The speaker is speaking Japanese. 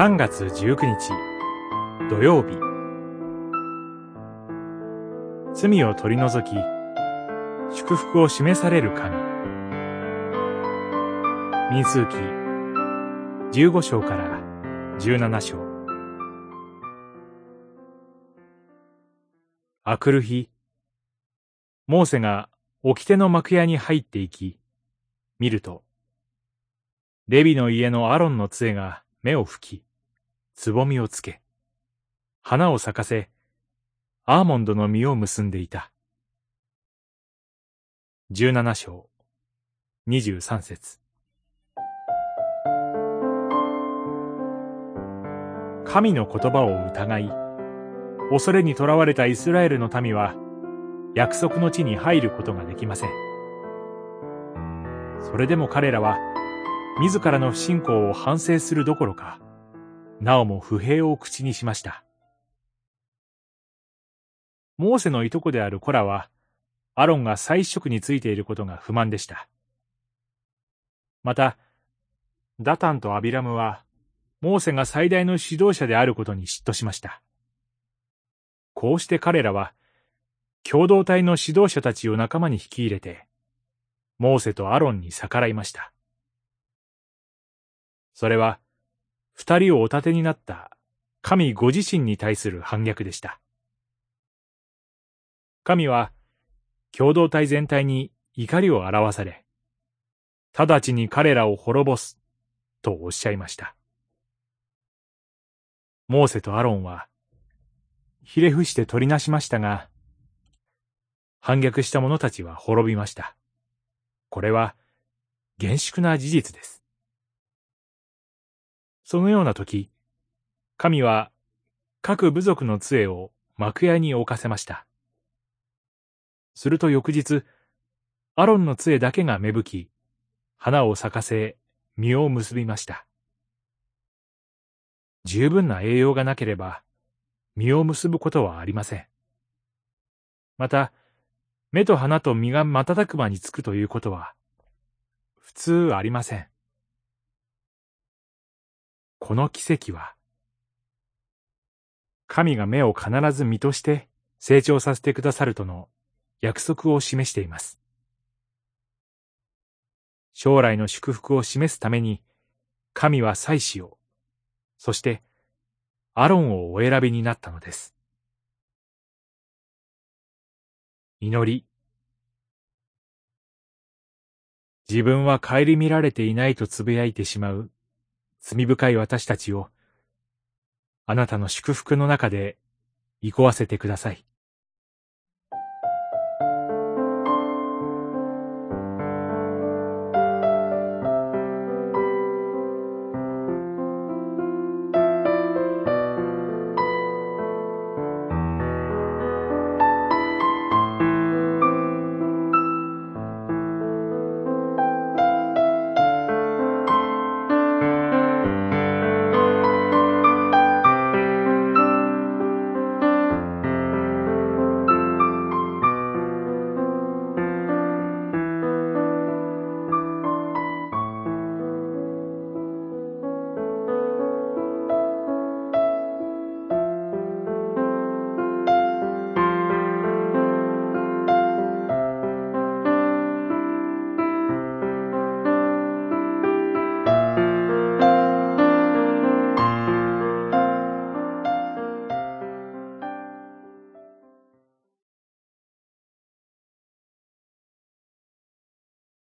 3月19日土曜日。罪を取り除き祝福を示される神。民数記15章から17章。あくる日モーセが掟の幕屋に入っていき見るとレビの家のアロンの杖が目を吹き、つぼみをつけ、花を咲かせ、アーモンドの実を結んでいた。十七章、二十三節。神の言葉を疑い、恐れにとらわれたイスラエルの民は、約束の地に入ることができません。それでも彼らは、自らの不信仰を反省するどころか、なおも不平を口にしました。モーセのいとこであるコラは、アロンが祭司職についていることが不満でした。また、ダタンとアビラムは、モーセが最大の指導者であることに嫉妬しました。こうして彼らは、共同体の指導者たちを仲間に引き入れて、モーセとアロンに逆らいました。それは、二人をお立てになった神ご自身に対する反逆でした。神は、共同体全体に怒りを表され、直ちに彼らを滅ぼす、とおっしゃいました。モーセとアロンは、ひれ伏して取りなしましたが、反逆した者たちは滅びました。これは、厳粛な事実です。そのような時、神は各部族の杖を幕屋に置かせました。すると翌日、アロンの杖だけが芽吹き、花を咲かせ、実を結びました。十分な栄養がなければ、実を結ぶことはありません。また、目と鼻と実が瞬く間につくということは、普通ありません。この奇跡は、神が目を必ず見として成長させてくださるとの約束を示しています。将来の祝福を示すために、神は祭司を、そしてアロンをお選びになったのです。祈り。自分は顧みられていないと呟いてしまう罪深い私たちを、あなたの祝福の中で、憩わせてください。